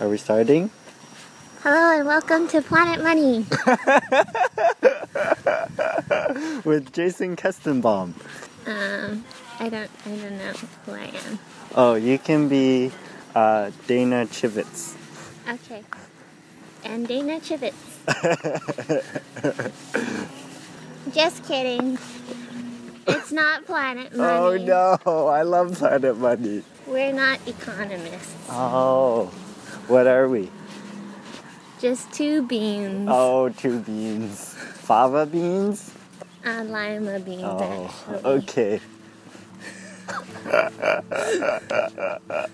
Are we starting? Hello and welcome to Planet Money. With Jason Kestenbaum. Um, I don't, I don't know who I am. Oh, you can be uh, Dana Chivitz. Okay. And Dana Chivitz. Just kidding. It's not Planet Money. Oh no, I love Planet Money. We're not economists. Oh, what are we? Just two beans. Oh, two beans. Fava beans? Uh, lima beans. Oh, actually. okay.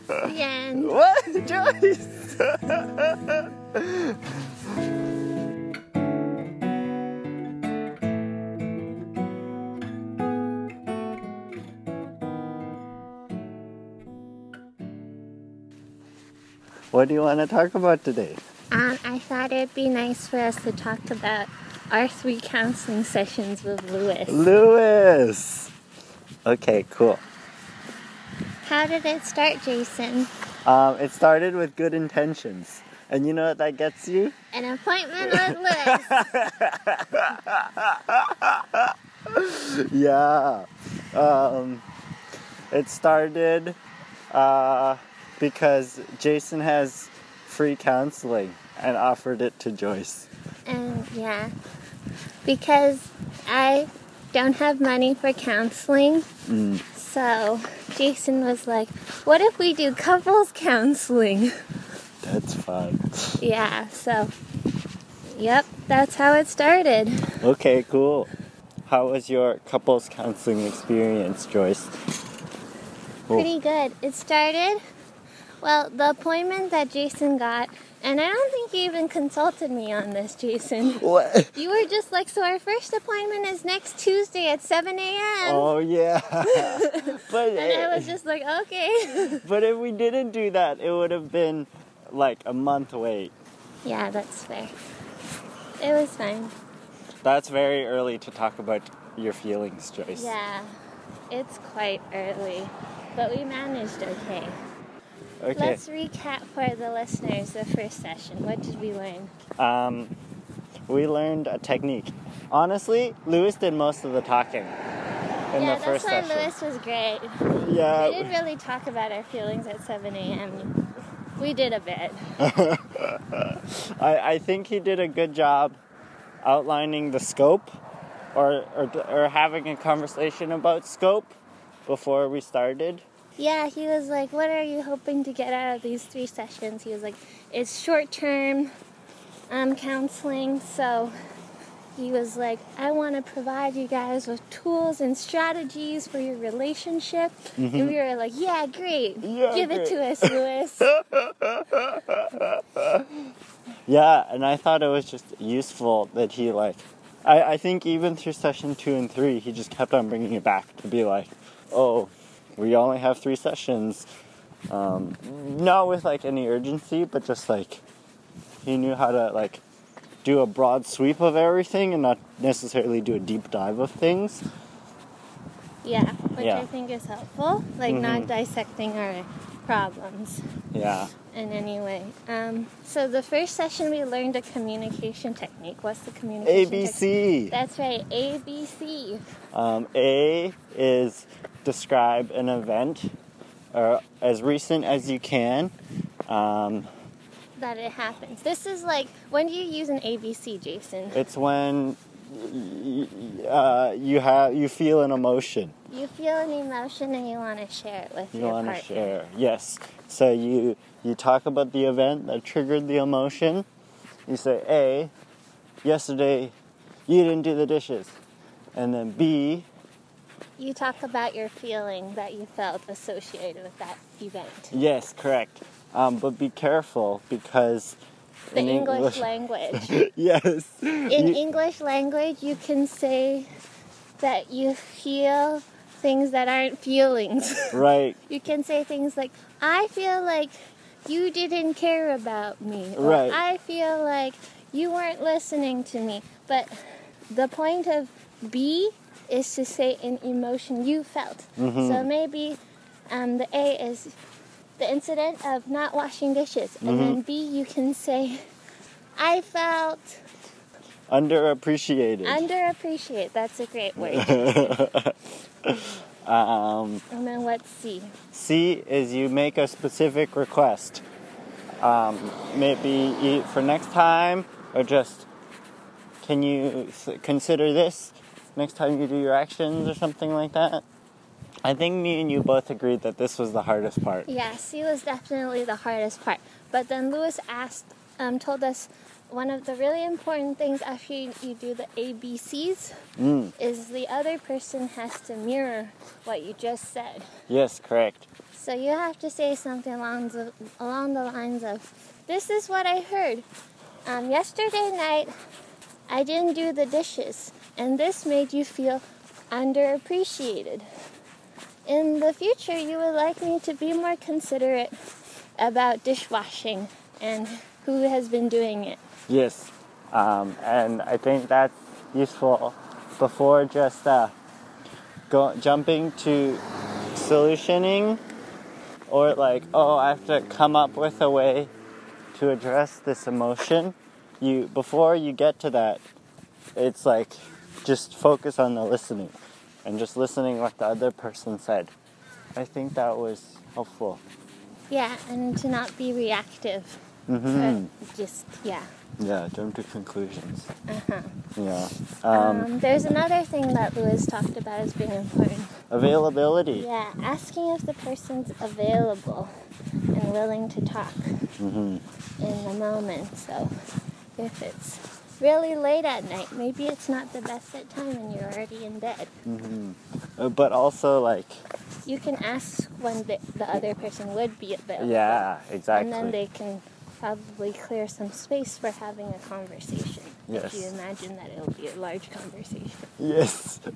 The end. What? Joyce? what do you want to talk about today? Um, I thought it'd be nice for us to talk about our three counseling sessions with Lewis. Lewis! Okay, cool. How did it start, Jason? Um, it started with good intentions. And you know what that gets you? An appointment with Lewis. yeah. Um, it started uh, because Jason has free counseling and offered it to Joyce. And yeah, because I don't have money for counseling, Mm. so Jason was like, What if we do couples counseling? That's fun. Yeah, so, yep, that's how it started. Okay, cool. How was your couples counseling experience, Joyce? Pretty good. It started, well, the appointment that Jason got, and I don't think you even consulted me on this, Jason. What? You were just like, so our first appointment is next Tuesday at 7 a.m. Oh yeah. but And I was just like, okay. but if we didn't do that, it would have been like a month wait. yeah, that's fair. It was fine. That's very early to talk about your feelings, Joyce. Yeah, it's quite early, but we managed okay. Okay. Let's recap for the listeners the first session. What did we learn? Um, we learned a technique. Honestly, Lewis did most of the talking in yeah, the first that's why session. Lewis was great. Yeah. we didn't really talk about our feelings at 7 a.m. We did a bit. I, I think he did a good job outlining the scope or, or, or having a conversation about scope before we started. Yeah, he was like, What are you hoping to get out of these three sessions? He was like, It's short term um, counseling, so he was like, I want to provide you guys with tools and strategies for your relationship. And we were like, Yeah, great. Mm-hmm. Yeah, Give it to us, Lewis. Yeah, and I thought it was just useful that he like. I, I think even through session two and three, he just kept on bringing it back to be like, oh, we only have three sessions. Um, not with like any urgency, but just like he knew how to like do a broad sweep of everything and not necessarily do a deep dive of things. yeah, which Yeah. I think is helpful. Like, not Mhm. dissecting our problems. Yeah. in any way. Um, so the first session we learned a communication technique. What's the communication? technique? ABC. That's right, ABC. Um, A is describe an event uh, as recent as you can. Um, That it happens. This is like when do you use an ABC, Jason? it's when y- y- uh, you have you feel an emotion. You feel an emotion and you want to share it with You your want to share. Yes. So you you talk about the event that triggered the emotion. You say A, yesterday you didn't do the dishes, and then B, You talk about your feeling that you felt associated with that event. yes, correct. Um, but be careful because The in English language. yes. In You- English language, you can say that you feel things that aren't feelings. right. You can say things like, I feel like you didn't care about me. Or, Right. I feel like you weren't listening to me. But the point of be is to say an emotion you felt. Mhm. So maybe um, the A is the incident of not washing dishes, and then B, you can say, I felt Underappreciated. underappreciated. That's a great word. um, and then what's C? C is you make a specific request. Um, maybe for next time, or just can you s- consider this next time you do your actions or something like that. I think me and you both agreed that this was the hardest part. Yeah, C was definitely the hardest part. But then Lewis asked, um, told us one of the really important things after you, you do the ABCs Mm, is the other person has to mirror what you just said. yes, correct. So you have to say something along the, along the lines of, "This is what I heard. Um, yesterday night, I didn't do the dishes, and this made you feel underappreciated. In the future, you would like me to be more considerate about dishwashing and who has been doing it." Yes, um, and I think that's useful before just uh, go, jumping to solutioning or like, oh, I have to come up with a way to address this emotion. You before you get to that, it's like just focus on the listening and just listening what the other person said. I think that was helpful. Yeah, and to not be reactive. Mm-hmm. Just yeah. Yeah, jump to conclusions. Uh-huh. Yeah. Um, Um, there's another thing that Lewis talked about as being important. availability. Yeah, asking if the person's available and willing to talk hmm in the moment. So if it's really late at night, maybe it's not the best at time and you're already in bed. hmm Uh, but also like, You can ask when the, the other person would be available. yeah, exactly. And then they can probably clear some space for having a conversation. Yes. If you imagine that it'll be a large conversation. yes.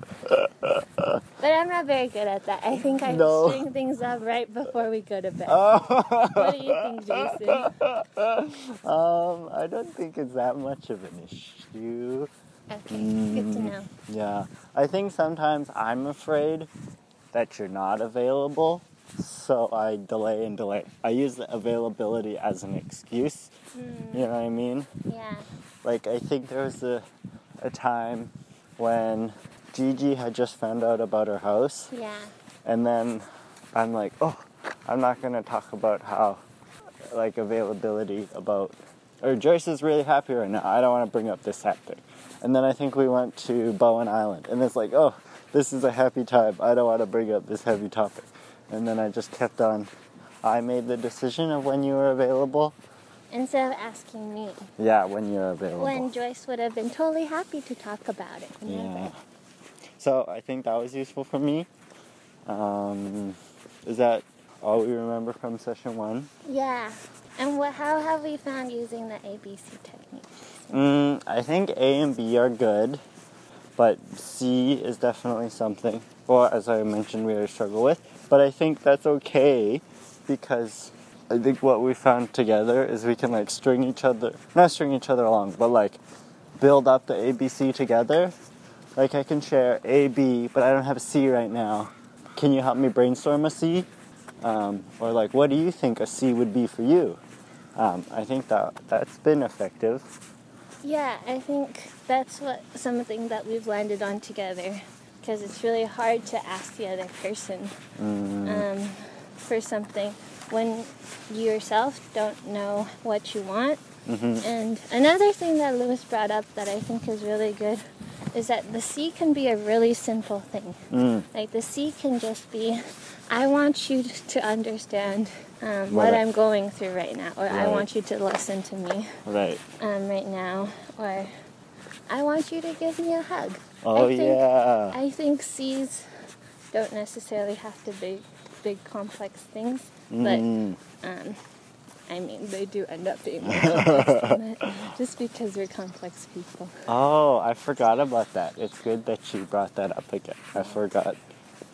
But I'm not very good at that. I think I No. string things up right before we go to bed. What do you think, Jason? um, I don't think it's that much of an issue. Okay, good to Mm. know. Yeah, I think sometimes I'm afraid that you're not available, so I delay and delay. I use the availability as an excuse. Hmm. You know what I mean? Yeah. Like I think there was a a time when Gigi had just found out about her house, Yeah. and then I'm like, oh, I'm not gonna talk about how like availability about or Joyce is really happy right now. I don't want to bring up this thing. And then I think we went to Bowen Island, and it's like, oh, this is a happy time. I don't want to bring up this heavy topic. And then I just kept on. I made the decision of when you were available. Instead of asking me, Yeah, when you're available. when Joyce would have been totally happy to talk about it. Yeah. So I think that was useful for me. Um, is that all we remember from session one? Yeah. And what, how have we found using the ABC technique? Mm, I think A and B are good, but C is definitely something. Well, as I mentioned, we always struggle with. But I think that's okay because I think what we found together is we can like string each other, not string each other along, but like build up the ABC together. Like I can share A, B, but I don't have a C right now. Can you help me brainstorm a C? Um, or like, what do you think a C would be for you? Um, I think that that's been effective. Yeah, I think that's what something that we've landed on together because it's really hard to ask the other person Mm. um, for something when you yourself don't know what you want. Mhm. And another thing that Lewis brought up that I think is really good is that the C can be a really simple thing. Mm. Like the C can just be, I want you to understand um, What I'm going through right now, or I want you to listen to me Right. um, right now, or I want you to give me a hug. Oh I think, yeah. I think C's don't necessarily have to be big complex things, but Mm. um, I mean they do end up being more complex than that, just because we're complex people. Oh, I forgot about that. It's good that you brought that up again. I forgot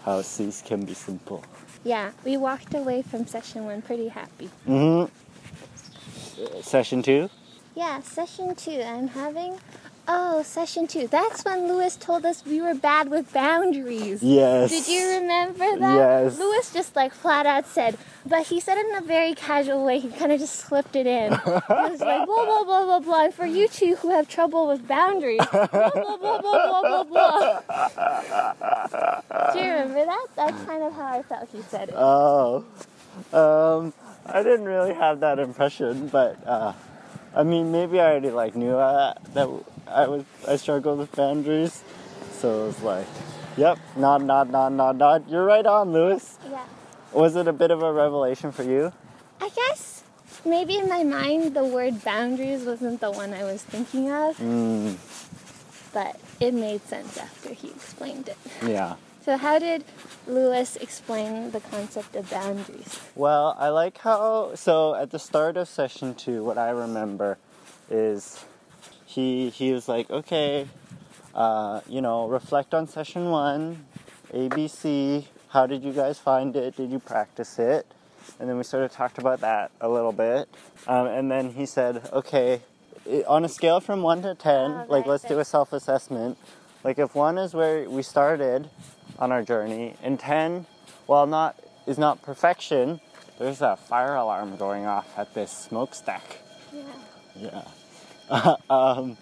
how C's can be simple. Yeah, we walked away from session one pretty happy. Mm-hmm. Session two. Yeah, session two. I'm having Oh, session two. That's when Lewis told us we were bad with boundaries. Yes. Did you remember that? Yes. Lewis just like flat out said, but he said it in a very casual way. He kind of just slipped it in. he was like, blah, blah, blah, blah, blah. And for you two who have trouble with boundaries, blah, blah, blah, blah, blah, blah, blah. Do you remember that? That's kind of how I felt he said it. Oh, um, I didn't really have that impression, but uh, I mean, maybe I already like knew uh, that I was I struggled with boundaries, so it was like, yep, nod, nod, nod, nod, nod. You're right on, Lewis. Yeah. Was it a bit of a revelation for you? I guess maybe in my mind the word boundaries wasn't the one I was thinking of, Mm, but it made sense after he explained it. yeah. So, how did Lewis explain the concept of boundaries? Well, I like how so at the start of session two, what I remember is he he was like, okay, uh, you know, reflect on session one, ABC. How did you guys find it? Did you practice it? And then we sort of talked about that a little bit, um, and then he said, okay, on a scale from one to ten, Oh, like let's do a self-assessment. Like if one is where we started on our journey, and ten, while not is not perfection, there's a fire alarm going off at this smokestack. Yeah. Yeah. um,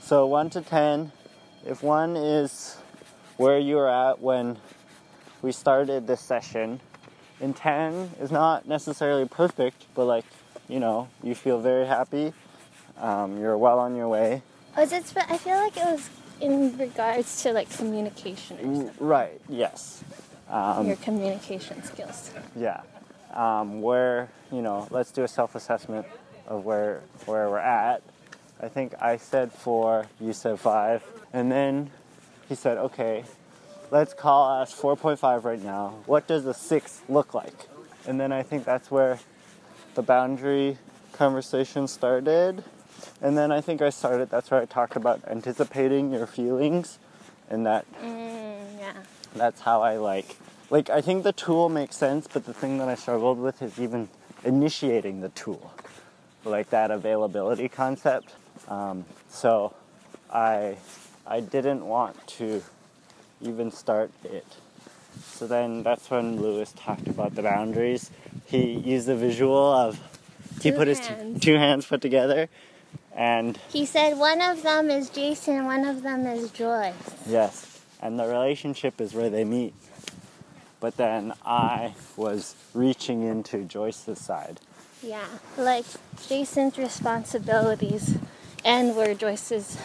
so one to ten, if one is where you were at when we started this session, and ten is not necessarily perfect, but like you know, you feel very happy. Um, you're well on your way. Was it? sp- I feel like it was in regards to like communication or something. Right. Yes. Um, your communication skills. Yeah. Um, where, you know, let's do a self assessment of where where we're at. I think I said four, you said five. And then he said, okay, let's call us 4.5 right now. What does a six look like? And then I think that's where the boundary conversation started. And then I think I started, that's where I talked about anticipating your feelings and that Mm, yeah. that's how I like. Like, I think the tool makes sense, but the thing that I struggled with is even initiating the tool, like that availability concept. Um, so, I I didn't want to even start it. So then that's when Lewis talked about the boundaries. He used the visual of he Two put his t- two hands put together, and He said one of them is Jason, one of them is Joyce. Yes, and the relationship is where they meet. But then I was reaching into Joyce's side. Yeah, like Jason's responsibilities and where Joyce's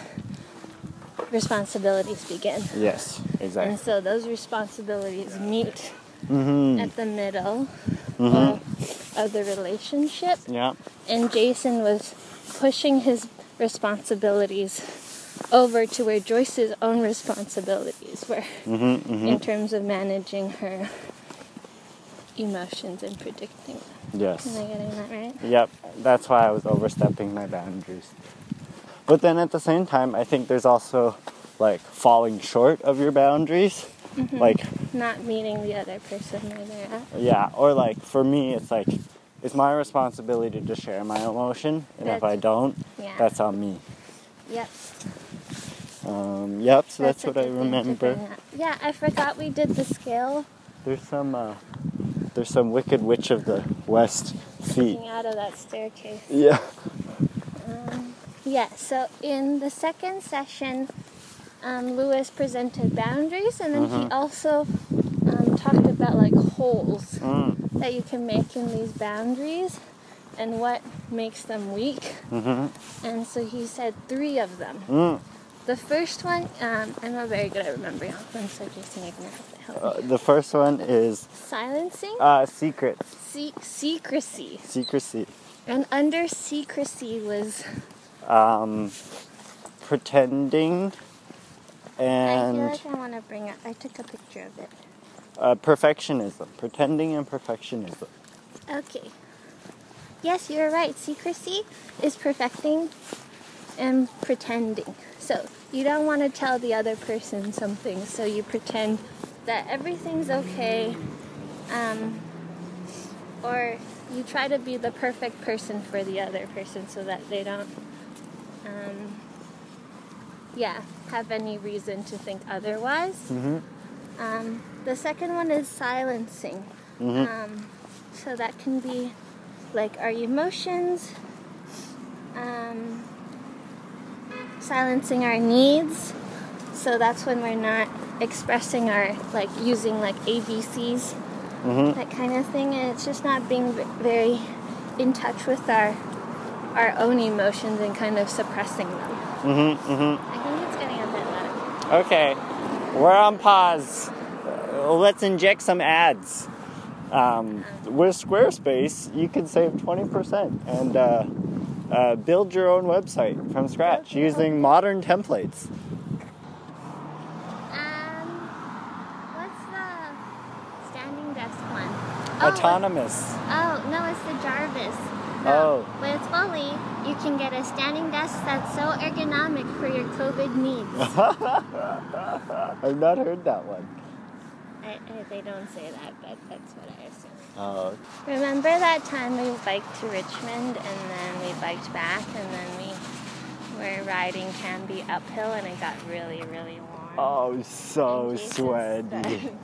responsibilities begin. Yes, exactly. And so those responsibilities meet Mm-hmm. at the middle Mm-hmm. of the relationship. Yeah. And Jason was pushing his responsibilities over to where Joyce's own responsibilities were Mm-hmm. Mm-hmm. in terms of managing her emotions and predicting them. Yes. Am I getting that right? Yep. That's why I was overstepping my boundaries. But then at the same time, I think there's also like falling short of your boundaries. Like, Not meeting the other person where they're at. yeah, or like for me, it's like it's my responsibility to share my emotion, and if I don't, Yeah. that's on me. yep. Um, yep. So that's, a what I good thing to remember. Yeah, I forgot we did the scale There's some uh, there's some wicked witch of the west feet. coming out of that staircase. Yeah. Yeah, so in the second session, um, Lewis presented boundaries, and then he Mhm. also um, talked about like holes Mm. that you can make in these boundaries and what makes them weak. Mhm. And so he said three of them. Mm. The first one, um, I'm not very good at remembering all of them, so Jason, you're gonna have to help Uh, the first one is Silencing, uh, secrets, Se- secrecy, secrecy, and under secrecy was um, pretending, I feel and like I want to bring up. I took a picture of it. uh, perfectionism. Pretending and perfectionism. Okay. Yes, you're right. Secrecy is perfecting and pretending. So you don't want to tell the other person something, so you pretend that everything's okay, um, or you try to be the perfect person for the other person so that they don't um, yeah, have any reason to think otherwise. Mm-hmm. Um, the second one is silencing. Mhm. Um, so that can be like our emotions, um, silencing our needs. So that's when we're not expressing our, like using like ABCs, Mm-hmm. that kind of thing. And it's just not being very in touch with our, our own emotions and kind of suppressing them. Mm-hmm. Mm-hmm. I think it's getting a bit loud. Okay, we're on pause. Uh, let's inject some ads. Um, with Squarespace, you can save 20% and uh, uh, build your own website from scratch using modern templates. Um, what's the standing desk one? Oh, Autonomous. Oh, no, it's the Jarvis. Oh. But it's fully, you can get a standing desk that's so ergonomic for your COVID needs. I've not heard that one. I, I, they don't say that, but that's what I assume. Oh, Remember that time we biked to Richmond and then we biked back and then we were riding Cambie uphill and it got really, really warm. oh so sweaty.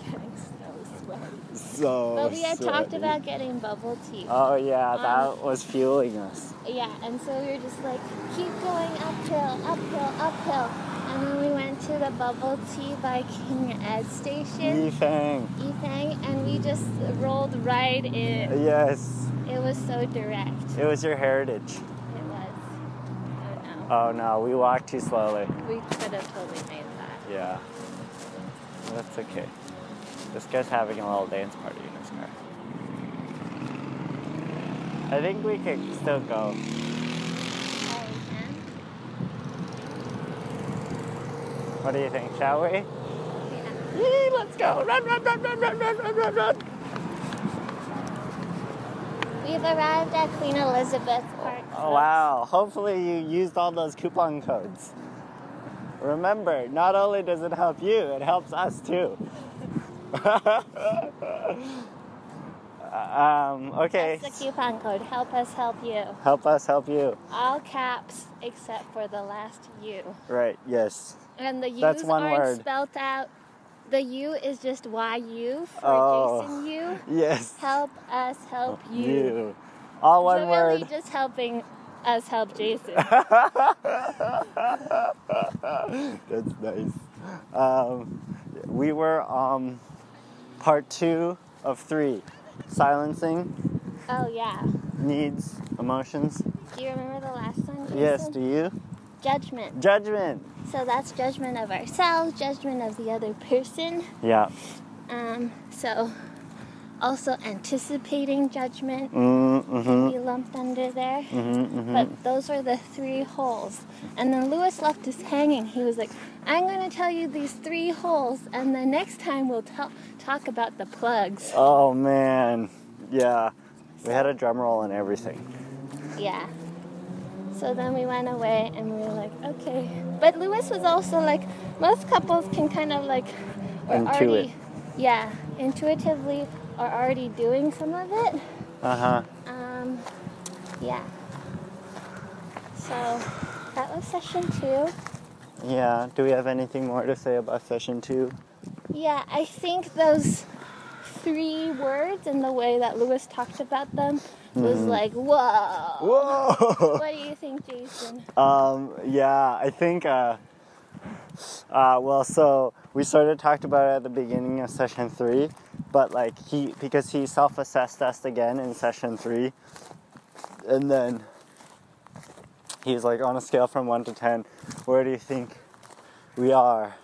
so But we had talked about getting bubble tea. Oh, yeah, Um, that was fueling us. Yeah, and so we were just like, keep going uphill, uphill, uphill. And then we went to the bubble tea biking ed station, Yifeng. Yifeng, and we just rolled right in. Yes, It was so direct. it was your heritage. It was. Oh Oh no, we walked too slowly. We could have totally made that. Yeah. That's okay. This guy's having a little dance party in his car. I think we could still go. What do you think? Shall we? Yeah. Yee, let's go! Run, run, run, run, run, run, run, run, run! We've arrived at Queen Elizabeth Park. Oh, wow. Hopefully you used all those coupon codes. Remember, not only does it help you, it helps us too. um, okay. That's the coupon code. Help us help you. Help us help you. All caps except for the last U. Right, yes. And the U's That's one aren't word. spelt out. The U is just YU for Oh. Jason U. Yes. Help us help you. You. All one so word. really just helping us help Jason. That's nice. Um, we were um, part two of three silencing oh yeah. needs, emotions. Do you remember the last one? Jason? Yes, do you? Judgment. Judgment. So that's judgment of ourselves, judgment of the other person. Yeah. Um, so also anticipating judgment Mm-hmm. be lumped under there. Mm-hmm, But those are the three holes. And then Lewis left us hanging. He was like, I'm going to tell you these three holes, and the next time we'll ta- talk about the plugs. Oh man. Yeah. We had a drum roll and everything. Yeah. So then we went away and we were like, okay. But Lewis was also like, most couples can kind of like, are Intuit. already, yeah, intuitively are already doing some of it. Uh-huh. Um, yeah. So that was session two. Yeah. Do we have anything more to say about session two? Yeah, I think those three words and the way that Lewis talked about them was like, whoa. Whoa! What do you think, Jason? Um, yeah, I think, uh, uh, well, so we sort of talked about it at the beginning of session three, but like he, because he self assessed us again in session three, and then he's like, on a scale from one to ten, where do you think we are?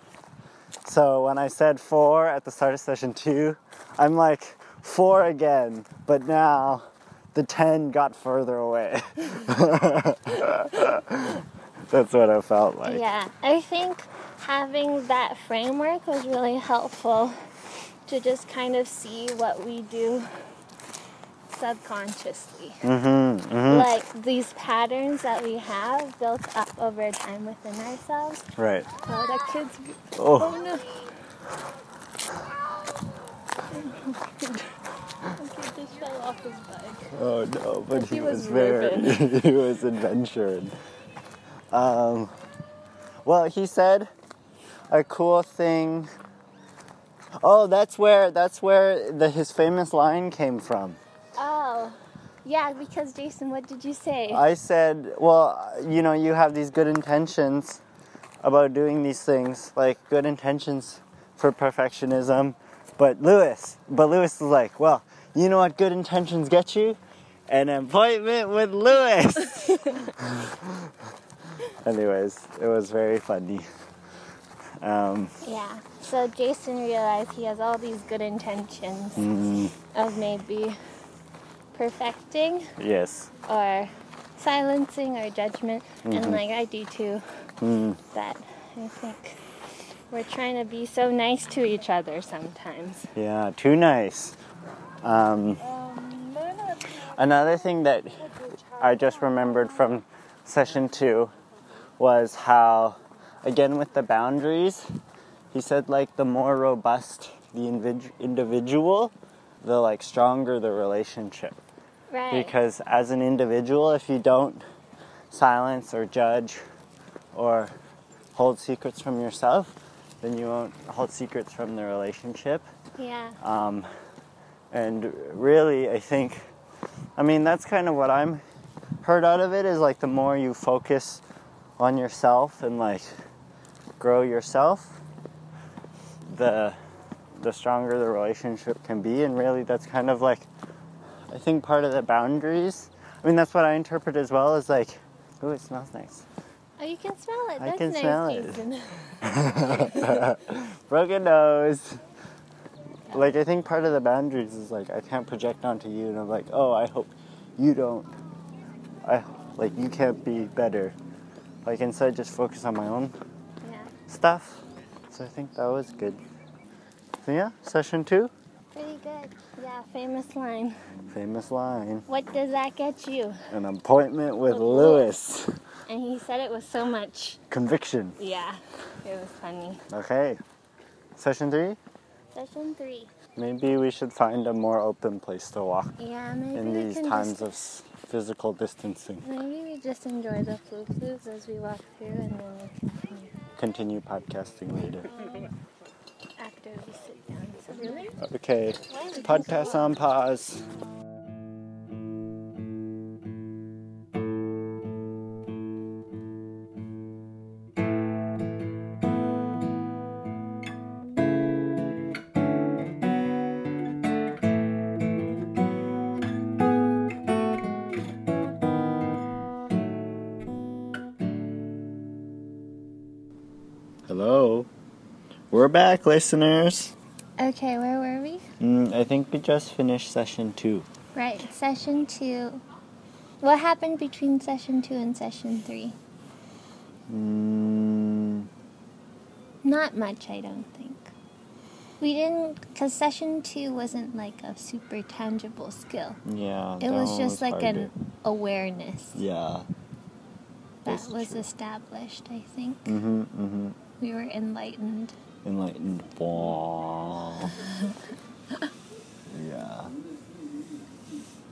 So when I said four at the start of session two, I'm like, four again, but now the 10 got further away. That's what I felt like. Yeah, I think having that framework was really helpful to just kind of see what we do subconsciously. Mm-hmm, mm-hmm. Like these patterns that we have built up over time within ourselves. Right. Oh, that kid's. Oh, Oh no. The just fell off his bike. oh no, but he, He was, was very—he was adventuring. Um, Well, he said a cool thing. Oh, that's where that's where the his famous line came from. Oh, yeah. Because Jason, what did you say? I said, well, you know, you have these good intentions about doing these things, like good intentions for perfectionism. But Lewis, but Lewis is like, well, you know what good intentions get you? An appointment with Lewis. Anyways, it was very funny. Um, yeah. So Jason realized he has all these good intentions mm, of maybe perfecting yes. or silencing our judgment, Mhm. and like I do too. Mm, That I think we're trying to be so nice to each other sometimes. yeah, too nice. Um, another thing that I just remembered from session two was how, again, with the boundaries, he said like the more robust the individual, the like stronger the relationship. Right. Because as an individual, if you don't silence or judge or hold secrets from yourself, then you won't hold secrets from the relationship. yeah. Um, and really, I think, I mean, that's kind of what I'm heard out of it is like the more you focus on yourself and like grow yourself, the the stronger the relationship can be. And really, that's kind of like, I think part of the boundaries. I mean, that's what I interpret as well as like, oh, it smells nice. Oh, you can smell it. I That's can nice, smell it. Broken nose. Like I think part of the boundaries is like I can't project onto you, and I'm like, oh, I hope you don't. I like you can't be better. Like instead, just focus on my own yeah. stuff. So I think that was good. So yeah, session two, Pretty good. Yeah. Famous line. famous line, What does that get you? an appointment with With Lewis. And he said it with so much. Conviction. Yeah. It was funny. Okay. Session three. Session three. Maybe we should find a more open place to walk Yeah. Maybe in these times of physical distancing. Maybe we just enjoy the flu flus as we walk through, and then we continue Continue podcasting later. after we sit down. So really? Okay. Podcast on pause. Hello. We're back, listeners. Okay. Where were we? Mm, I think we just finished session two. Right. Session two. What happened between session two and session three? Mm, Not much, I don't think. We didn't, because session two wasn't like a super tangible skill. yeah. It was just like harder. an awareness Yeah. that That's was true. established, I think. Mm-hmm. Mm-hmm. We were enlightened. Enlightened. Wow. yeah.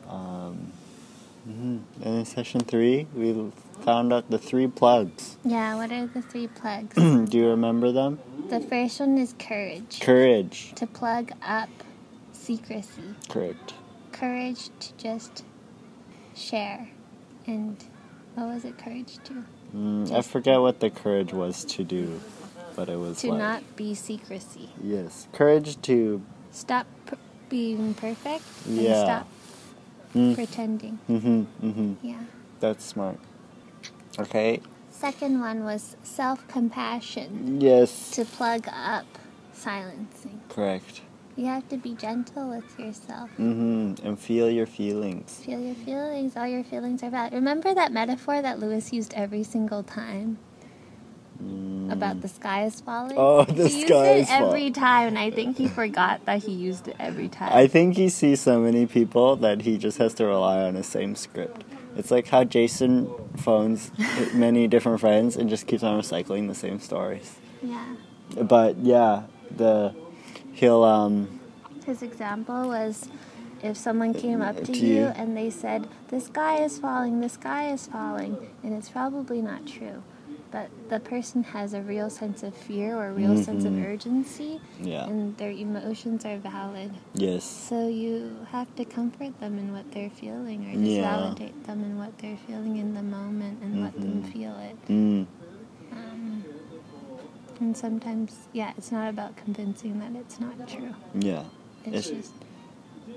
Um. mhm. And in session three, we found out the three plugs. Yeah, what are the three plugs? Do you remember them? the first one is courage. Courage. to plug up secrecy. Correct. Courage to just share. And what was it courage to? Mm, I forget what the courage was to do, but it was To like not be secrecy. yes, courage to Stop p- being perfect and Yeah. stop mm, pretending. mm-hmm, mm-hmm. Yeah. That's smart. Okay. Second one was self compassion Yes. to plug up silencing. Correct. You have to be gentle with yourself. Mm-hmm. And feel your feelings. Feel your feelings. All your feelings are valid. Remember that metaphor that Lewis used every single time Mm. about the sky is falling? Oh, the he sky used it every time, and I think he forgot that he used it every time. I think he sees so many people that he just has to rely on the same script. It's like how Jason phones many different friends and just keeps on recycling the same stories. yeah. But yeah, the he'll um His example was if someone came up to, To you, you. and they said, The sky is falling, the sky is falling, and it's probably not true. But the person has a real sense of fear or a real sense of Mhm. urgency, Yeah. and their emotions are valid. yes. So you have to comfort them in what they're feeling, or just Yeah. validate them in what they're feeling in the moment, and let them Mhm. feel it. Mm. Um, and sometimes, yeah, it's not about convincing that it's not true. Yeah. It's, It's- just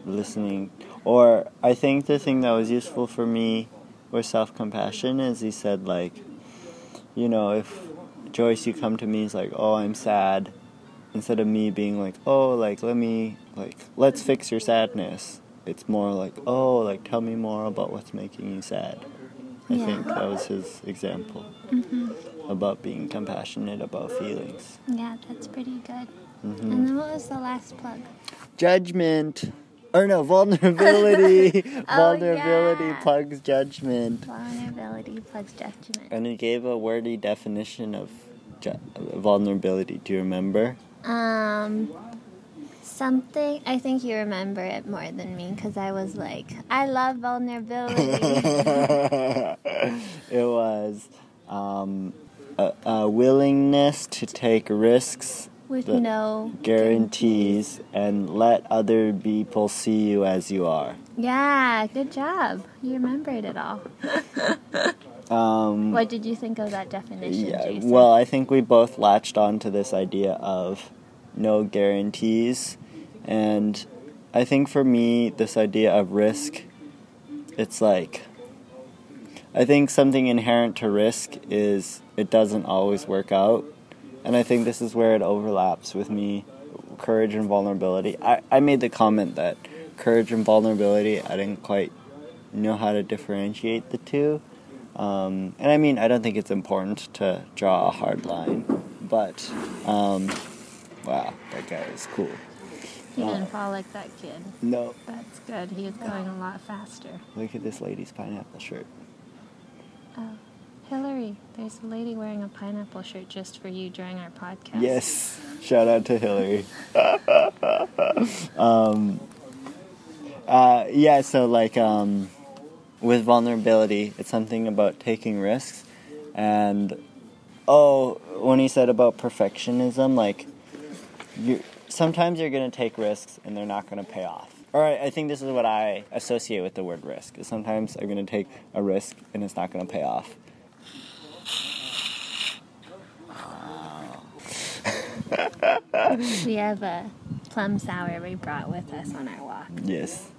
listening. Or I think the thing that was useful for me with self compassion is he said like, you know, if Joyce, you come to me, is like, oh, I'm sad, instead of me being like, oh, like let me like let's fix your sadness. It's more like, oh, like tell me more about what's making you sad. I Yeah. think that was his example hmm about being compassionate about feelings. yeah, that's pretty good. hmm And then what was the last plug? Judgment. Or no, vulnerability. Oh, vulnerability yeah. plugs judgment. Vulnerability plugs judgment. And he gave a wordy definition of ju- vulnerability. Do you remember? Um, something. I think you remember it more than me because I was like, I love vulnerability. it was um, a, a willingness to take risks, With no guarantees, and let other people see you as you are. Yeah, good job. You remembered it all. Um, What did you think of that definition, Yeah, Jason? well, I think we both latched on to this idea of no guarantees. And I think for me, this idea of risk, it's like, I think something inherent to risk is it doesn't always work out. And I think this is where it overlaps with me courage and vulnerability. I, I made the comment that courage and vulnerability, I didn't quite know how to differentiate the two. Um, and I mean, I don't think it's important to draw a hard line, but um, wow, that guy is cool. he didn't fall like that kid. No, That's good. He was going a lot faster. look at this lady's pineapple shirt. Oh, Hillary, there's a lady wearing a pineapple shirt just for you during our podcast. Yes, shout out to Hillary. um, uh, yeah, so like um, with vulnerability, it's something about taking risks, and oh, when he said about perfectionism, like you sometimes you're gonna take risks and they're not gonna pay off. Or I, I think this is what I associate with the word risk. Is sometimes I'm gonna take a risk and it's not gonna pay off. We have a plum sour we brought with us on our walk. Yes.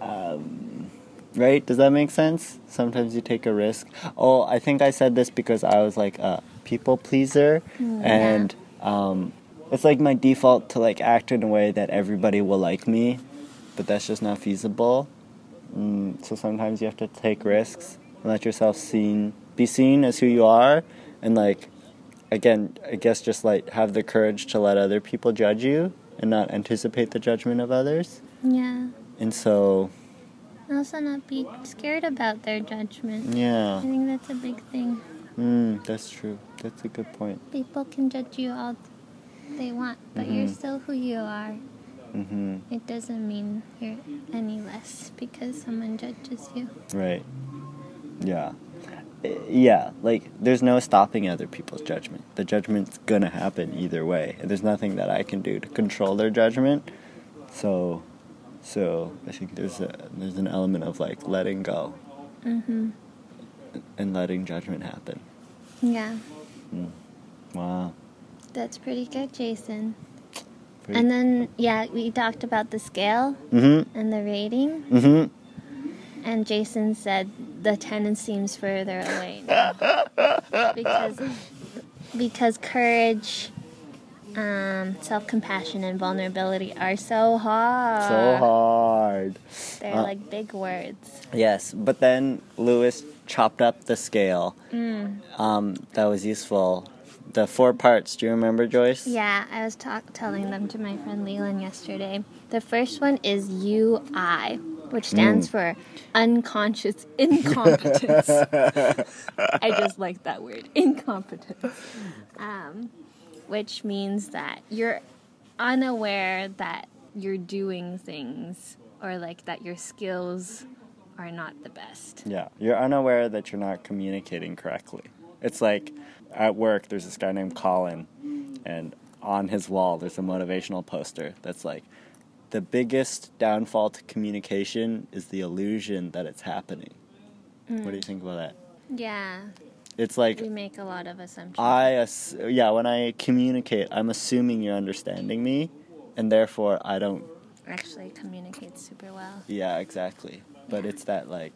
Um, right? Does that make sense? Sometimes you take a risk. Oh, I think I said this because I was like a people pleaser, Mm, and um, it's like my default to like act in a way that everybody will like me, but that's just not feasible. Mm, so sometimes you have to take risks and let yourself seen, be seen as who you are, and like, again, I guess just like have the courage to let other people judge you and not anticipate the judgment of others. Yeah. And so, Also, not be scared about their judgment. Yeah. I think that's a big thing. mm, that's true. That's a good point. People can judge you all they want, but you're Mhm. still who you are. Mm-hmm. It doesn't mean you're any less because someone judges you. Right. Yeah. Yeah, like there's no stopping other people's judgment. The judgment's gonna happen either way. And there's nothing that I can do to control their judgment. So, so I think there's a there's an element of like letting go Mm-hmm. and letting judgment happen. Yeah, Wow. that's pretty good, Jason. Pretty- And then, yeah, we talked about the scale Mhm. and the rating, Mhm. and Jason said the 10 seems further away now. because because courage, um, self compassion, and vulnerability are so hard. So hard. They're Uh, like big words. Yes, but then Lewis chopped up the scale. Mm. Um, that was useful. The four parts. Do you remember, Joyce? Yeah, I was talk- telling them to my friend Leland yesterday. The first one is UI, which stands for unconscious incompetence. I just like that word, incompetence. Um, which means that you're unaware that you're doing things or like that your skills are not the best. Yeah, you're unaware that you're not communicating correctly. It's like at work, there's this guy named Colin, and on his wall, there's a motivational poster that's like, the biggest downfall to communication is the illusion that it's happening. What do you think about that? Yeah, It's like we make a lot of assumptions. I, ass- yeah, when I communicate, I'm assuming you're understanding me, and therefore I don't. actually communicate super well. Yeah, exactly. But Yeah. it's that like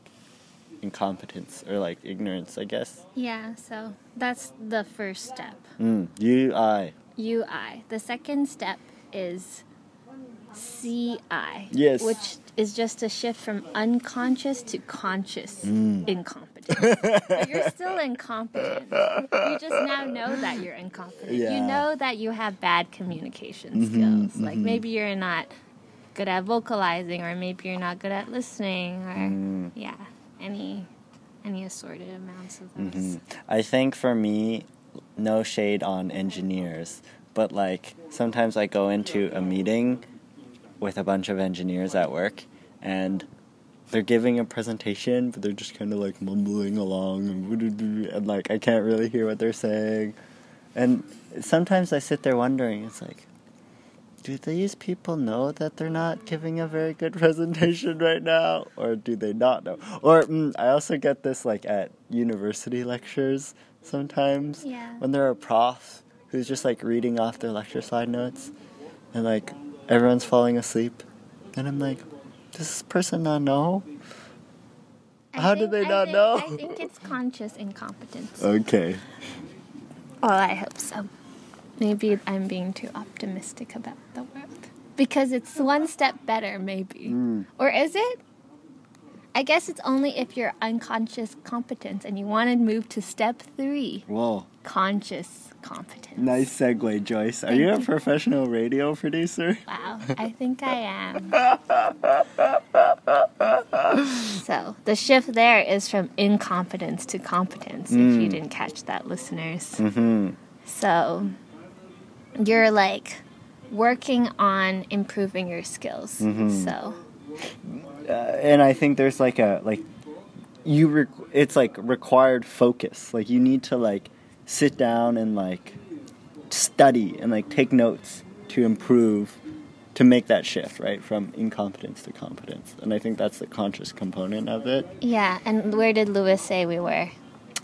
incompetence or like ignorance, I guess. Yeah, so that's the first step. Mm. You, I. UI. The second step is CI. Yes. Which is just a shift from unconscious to conscious Mm. incompetence. but you're still incompetent. You just now know that you're incompetent. You know that you have bad communication Mhm, skills. Like mhm. maybe you're not good at vocalizing or maybe you're not good at listening or Mm. yeah, any any assorted amounts of those. Mhm. I think for me, no shade on engineers, but like sometimes I go into a meeting with a bunch of engineers at work and they're giving a presentation, but they're just kind of like mumbling along and, and like I can't really hear what they're saying. And sometimes I sit there wondering, it's like, do these people know that they're not giving a very good presentation right now, or do they not know? Or mm, I also get this like at university lectures sometimes Yeah. when there are profs who's just like reading off their lecture slide notes, and like everyone's falling asleep, and I'm like, does this person not know? I How did think- they I not think- know? I think it's conscious incompetence. Okay. Well, I hope so. Maybe I'm being too optimistic about the world. Because it's one step better, maybe. Mm. Or is it? I guess it's only if you're unconscious competence and you want to move to step three Whoa. conscious competence. Nice segue, Joyce. Are Thank you a professional radio producer? Wow, I think I am. so the shift there is from incompetence to competence, if you Mm. didn't catch that, listeners. Mm-hmm. So you're like working on improving your skills. Mhm. So uh, and I think there's like a like you re- it's like required focus. Like you need to like sit down and like study and like take notes to improve to make that shift, right? From incompetence to competence. And I think that's the conscious component of it. yeah, and where did Lewis say we were?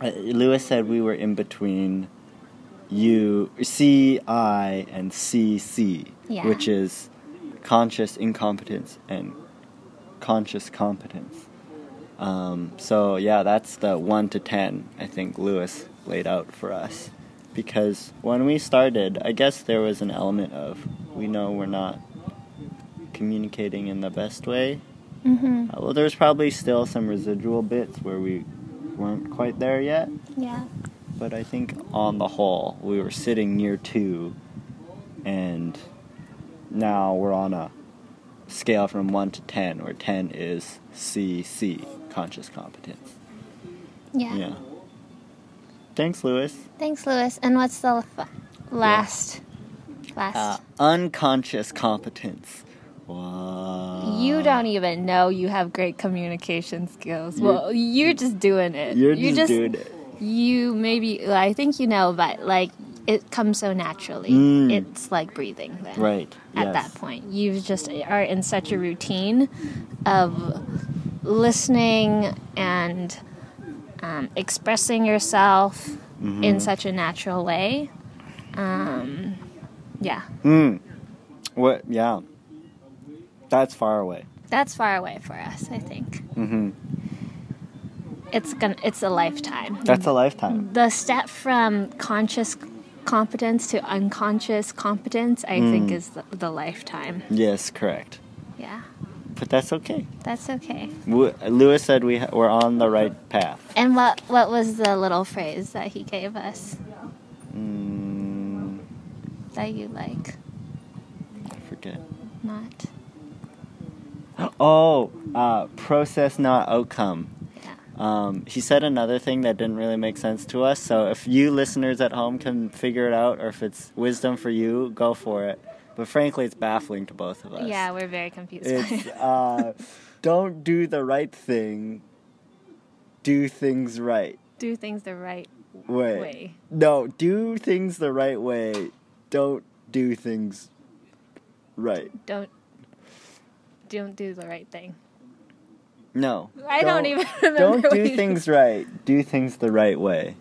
Uh, Lewis said we were in between U C I and C C, Yeah. which is conscious incompetence and conscious competence. Um, so yeah, that's the one to ten. I think Lewis laid out for us because when we started, I guess there was an element of we know we're not communicating in the best way. Mm-hmm. Uh, well, there's probably still some residual bits where we weren't quite there yet Yeah. but I think on the whole, we were sitting near two, and now we're on a scale from one to ten, where ten is CC, conscious competence. Yeah. Yeah. Thanks, Lewis. Thanks, Lewis. And what's the f- last? Last. Uh, unconscious competence. Wow. you don't even know you have great communication skills. You're- well, you're just doing it. You're You just, doing it. You maybe well, I think you know, but like it comes so naturally. Mm. It's like breathing. Then. Right. At yes. that point, you just are in such a routine of listening and um, expressing yourself Mhm. in such a natural way. Um, yeah, Hmm. What? Yeah. That's far away. that's far away for us. I think Mm-hmm it's gonna. It's a lifetime. That's a lifetime. the step from conscious competence to unconscious competence, I think, Mm. is the, the lifetime. Yes, correct. Yeah, But that's okay. that's okay. W- Lewis said we ha- we're on the right path. And what what was the little phrase that he gave us Mm, that you like? I forget. Not. Oh, uh, process not outcome. Um, he said another thing that didn't really make sense to us. So if you listeners at home can figure it out, or if it's wisdom for you, go for it. But frankly, it's baffling to both of us. Yeah, we're very confused. It's uh, don't do the right thing. Do things right. Do things the right way. way. No, do things the right way. Don't do things right. Don't don't do the right thing. No. I don't, even remember. Don't do things right. Do things the right way.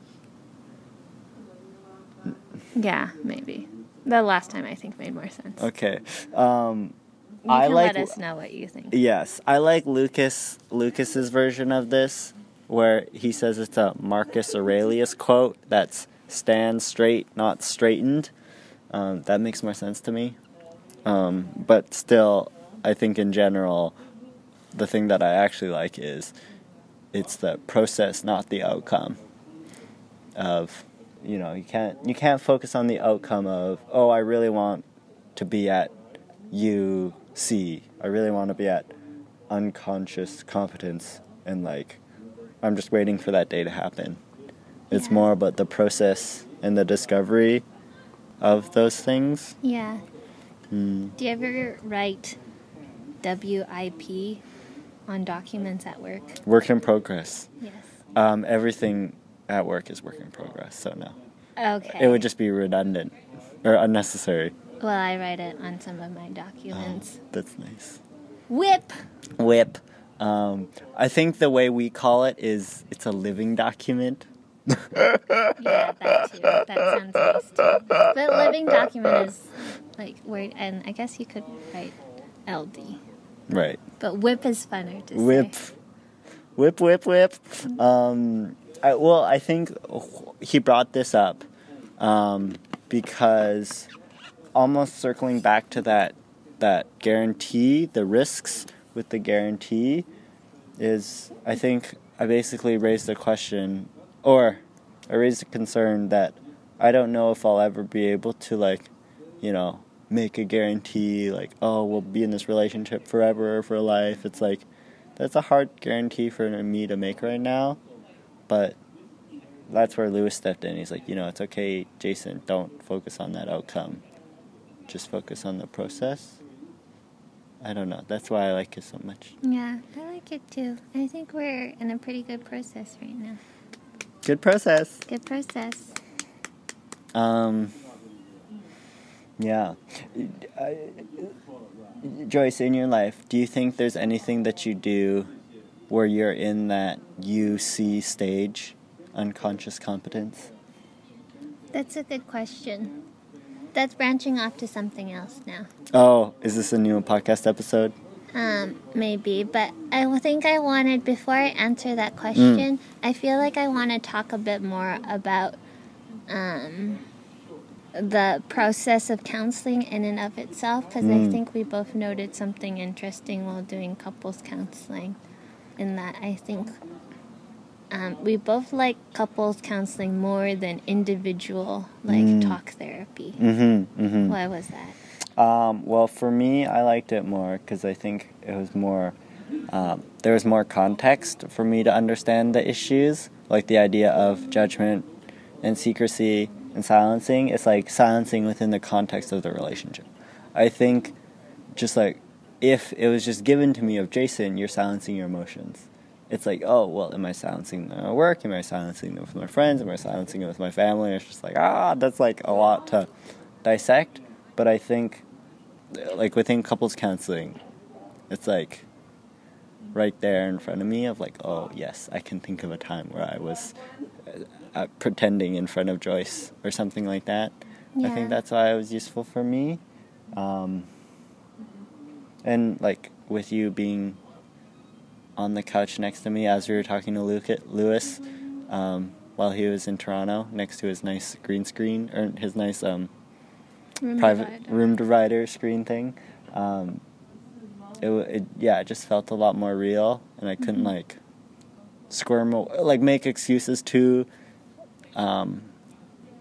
Yeah, maybe. The last time I think made more sense. Okay. Um, You I can like. let us know what you think. Yes, I like Lucas Lucas's version of this, where he says it's a Marcus Aurelius quote that's "stand straight, not straightened." Um, that makes more sense to me. Um, but still, I think in general, the thing that I actually like is it's the process, not the outcome. Of, you know, you can't you can't focus on the outcome of oh I really want to be at UC. I really want to be at unconscious competence and like I'm just waiting for that day to happen. It's Yeah. more about the process and the discovery of those things. Yeah. Mm. Do you ever write WIP on documents at work? Work in progress. Yes. Um, everything at work is work in progress, so no. Okay. It would just be redundant or unnecessary. Well, I write it on some of my documents. That's nice. Whip. Whip. Um, I think the way we call it is it's a living document. Yeah, that too. That sounds nice too. But living document is like word, and I guess you could write LD. Right. But whip is funner to Whip. say. Whip, whip, whip. whip. Um, I, well, I think he brought this up um, because almost circling back to that that guarantee, the risks with the guarantee is I think I basically raised a question or I raised a concern that I don't know if I'll ever be able to like, you know, make a guarantee like, oh, we'll be in this relationship forever or for life. It's like that's a hard guarantee for me to make right now. But that's where Lewis stepped in. He's like, you know, it's okay, Jason, don't focus on that outcome. Just focus on the process. I don't know. That's why I like it so much. Yeah, I like it too. I think we're in a pretty good process right now. Good process. Good process. Um, yeah. I, Joyce, in your life, do you think there's anything that you do where you're in that UC stage, unconscious competence? That's a good question. That's branching off to something else now. Oh, is this a new podcast episode? Um, maybe, but I think I wanted before I answer that question, I feel like I want to talk a bit more about um, the process of counseling in and of itself because I Mm. think we both noted something interesting while doing couples counseling. In that, I think um, we both like couples counseling more than individual like Mm. talk therapy. Mm-hmm. Mm-hmm. Why was that? Um, well, for me, I liked it more because I think it was more. Um, there was more context for me to understand the issues, like the idea of judgment and secrecy and silencing. It's like silencing within the context of the relationship. I think, just like if it was just given to me of Jason, you're silencing your emotions. It's like, oh well, am I silencing them at work? Am I silencing them with my friends? Am I silencing them with my family? It's just like ah, that's like a lot to dissect. But I think, like within couples counseling, it's like right there in front of me of like, oh yes, I can think of a time where I was uh, pretending in front of Joyce or something like that. I think that's why it was useful for me. Um, and like with you being on the couch next to me as we were talking to Luke, Lewis um, while he was in Toronto next to his nice green screen or his nice um, Room private divider. room divider screen thing. Um, it, it yeah, it just felt a lot more real, and I couldn't Mhm. like squirm like make excuses to um,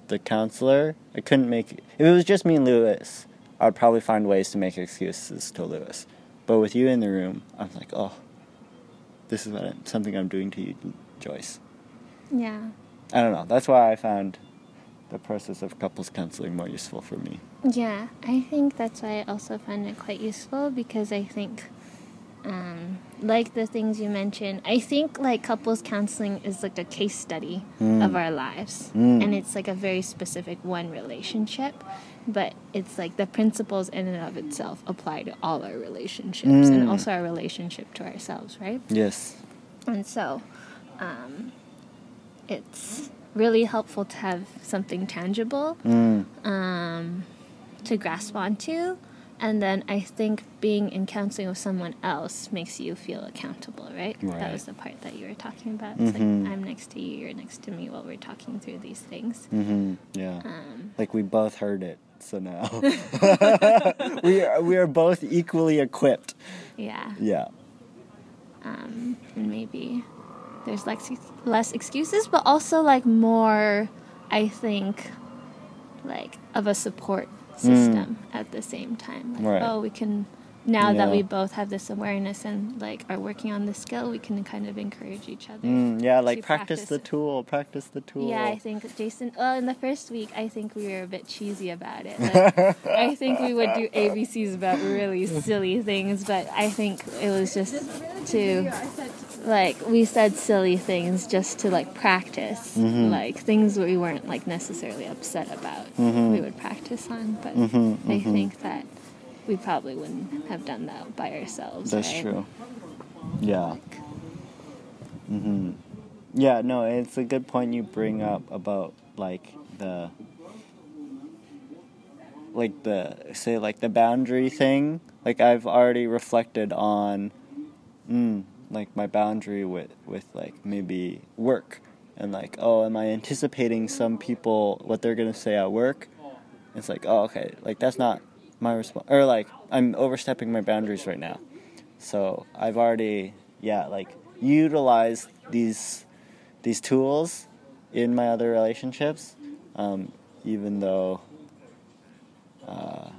the counselor. I couldn't make if it was just me and Lewis. I would probably find ways to make excuses to Lewis, but with you in the room, I'm like, oh, this is what I, something I'm doing to you, Joyce. Yeah. I don't know. That's why I found the process of couples counseling more useful for me. Yeah, I think that's why I also find it quite useful because I think um, like the things you mentioned. I think like couples counseling is like a case study Mm. of our lives, and it's like a very specific one relationship. But it's like the principles in and of itself apply to all our relationships and Mm. also our relationship to ourselves, right? Yes. And so, um, it's really helpful to have something tangible Mm. um, to grasp onto. And then I think being in counseling with someone else makes you feel accountable, right? That was the part that you were talking about. It's Mhm. like I'm next to you, you're next to me while we're talking through these things. hmm Yeah. Um, Like we both heard it, so now we are we are both equally equipped. yeah. Yeah. um, and maybe there's less less excuses, but also like more, I think, like of a support system at the same time. Like, Mm. Right. oh, we can now that we both have this awareness and like are working on this skill, we can kind of encourage each other. Mm, yeah, like to practice, the tool, practice the tool. Yeah, I think Jason. Well, in the first week, I think we were a bit cheesy about it. Like, I think we would do ABCs about really silly things, but I think it was just to like we said silly things just to like practice Mm-hmm. like things we weren't like necessarily upset about. Mm-hmm. We would practice on, but Mhm, I mhm. think that we probably wouldn't have done that by ourselves. That's right? true. Yeah. hmm Yeah, no, it's a good point you bring up about like the like the say like the boundary thing. Like I've already reflected on mm, like my boundary with with like maybe work and like oh am I anticipating some people what they're going to say at work? It's like oh okay, like that's not my response or like I'm overstepping my boundaries right now. So I've already yeah like utilized these these tools in my other relationships, um, even though uh,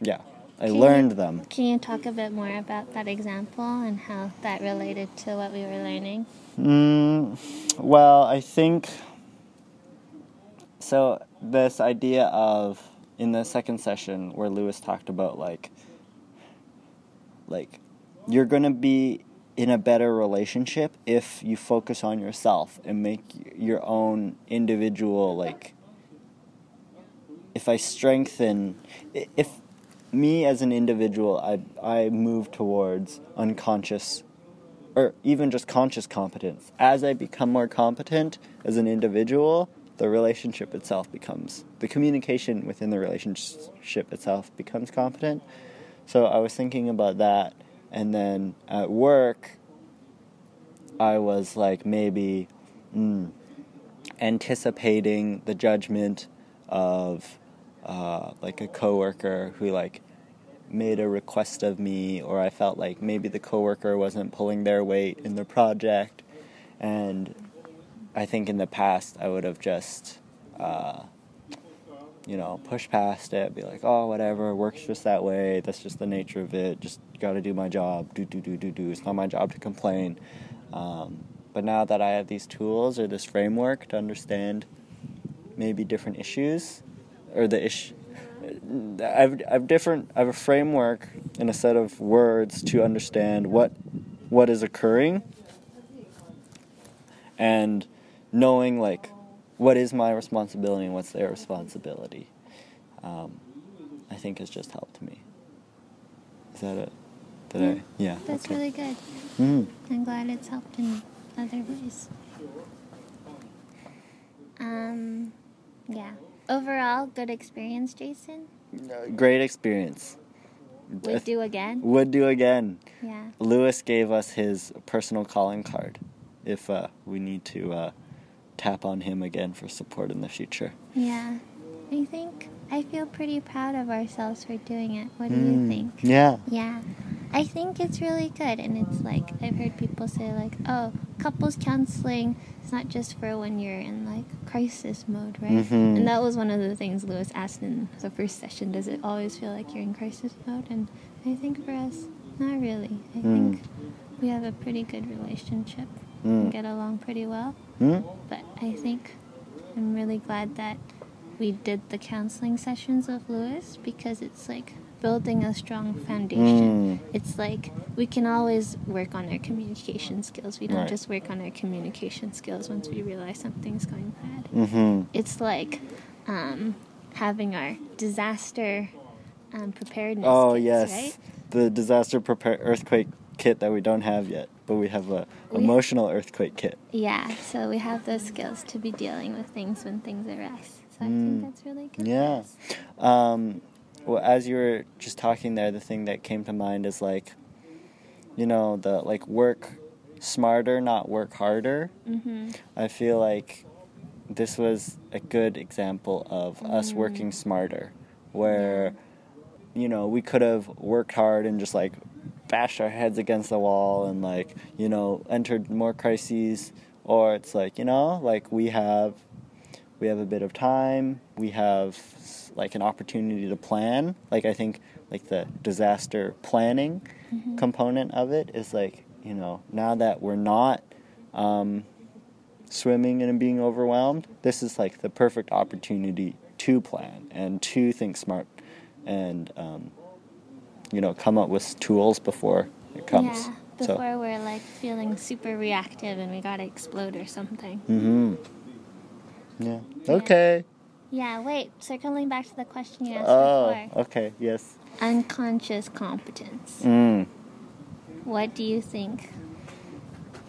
yeah I Can you- learned them. Can you talk a bit more about that example and how that related to what we were learning? Mm, well, I think so. This idea of in the second session where Lewis talked about like, like, you're gonna be in a better relationship if you focus on yourself and make your own individual like. If I strengthen, if me as an individual, I I move towards unconscious or even just conscious competence. As I become more competent as an individual, the relationship itself becomes the communication within the relationship itself becomes competent. So I was thinking about that, and then at work, I was like maybe mm, anticipating the judgment of uh, like a coworker who like made a request of me or I felt like maybe the coworker wasn't pulling their weight in the project. And I think in the past I would have just uh, you know pushed past it be like oh whatever works just that way. That's just the nature of it. Just got to do my job. Do do do do do. It's not my job to complain. Um, but now that I have these tools or this framework to understand maybe different issues or the issue I've, I've different I have a framework and a set of words to understand what what is occurring and knowing like what is my responsibility and what's their responsibility um, I think has just helped me is that it did Yeah, I yeah That's okay. really good. Mm. I'm glad it's helped in other ways. Um, yeah. Overall, good experience, Jason. Great experience Would do again. would do again Yeah. Lewis gave us his personal calling card if uh, we need to uh, tap on him again for support in the future. Yeah. I think I feel pretty proud of ourselves for doing it. What do you Mm, think? Yeah. Yeah. I think it's really good. And it's like, I've heard people say, like, oh, couples counseling is not just for when you're in like crisis mode, right? Mhm. And that was one of the things Lewis asked in the first session. Does it always feel like you're in crisis mode? And I think for us, not really. I Mm. think we have a pretty good relationship and Mm. get along pretty well. Mm? But I think I'm really glad that we did the counseling sessions with Lewis because it's like building a strong foundation. Mm. It's like we can always work on our communication skills. We don't Right. just work on our communication skills once we realize something's going bad. Mm-hmm. It's like um, having our disaster um, preparedness. Oh kits, yes, right? the disaster prepare earthquake kit that we don't have yet, but we have a We- emotional earthquake kit. Yeah, so we have those skills to be dealing with things when things arise. So I Mm. think that's really good. Yeah. Um, well, as you were just talking there, the thing that came to mind is like, you know, the like work smarter, not work harder. Mhm. I feel like this was a good example of us Mm. working smarter, where, you know, we could have worked hard and just like bashed our heads against the wall and like, you know, entered more crises, or it's like, you know, like we have, we have a bit of time, we have like an opportunity to plan. Like I think like the disaster planning Mhm. component of it is like, you know, now that we're not um, swimming and being overwhelmed, this is like the perfect opportunity to plan and to think smart and, um, you know, come up with tools before it comes. Yeah, So- before we're like feeling super reactive and we gotta explode or something. Mm-hmm. Yeah. Yeah. Okay. Yeah, wait, circling back to the question you asked Oh, before. okay. Yes. Unconscious competence. Mm. What do you think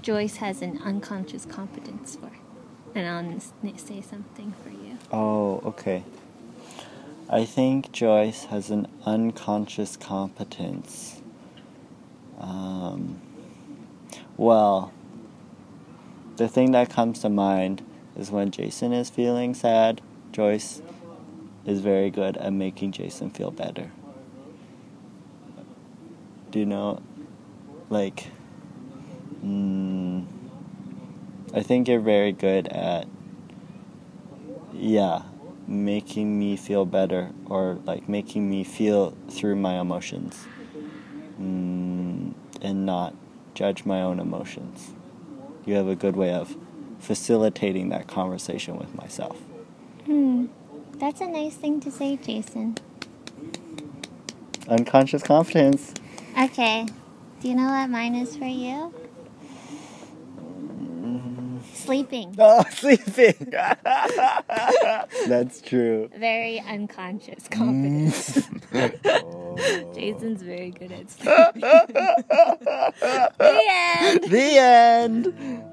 Joyce has an unconscious competence for? And I'll say something for you. Oh, okay. I think Joyce has an unconscious competence. Um, well, the thing that comes to mind is when Jason is feeling sad, Joyce is very good at making Jason feel better. Do you know, like, mm, I think you're very good at yeah making me feel better or like making me feel through my emotions mm, and not judge my own emotions you have a good way of facilitating that conversation with myself Hmm. That's a nice thing to say, Jason. unconscious confidence Okay. Do you know what mine is for you? Sleeping. oh sleeping that's true Very unconscious confidence. Oh. Jason's very good at sleeping. the end. the end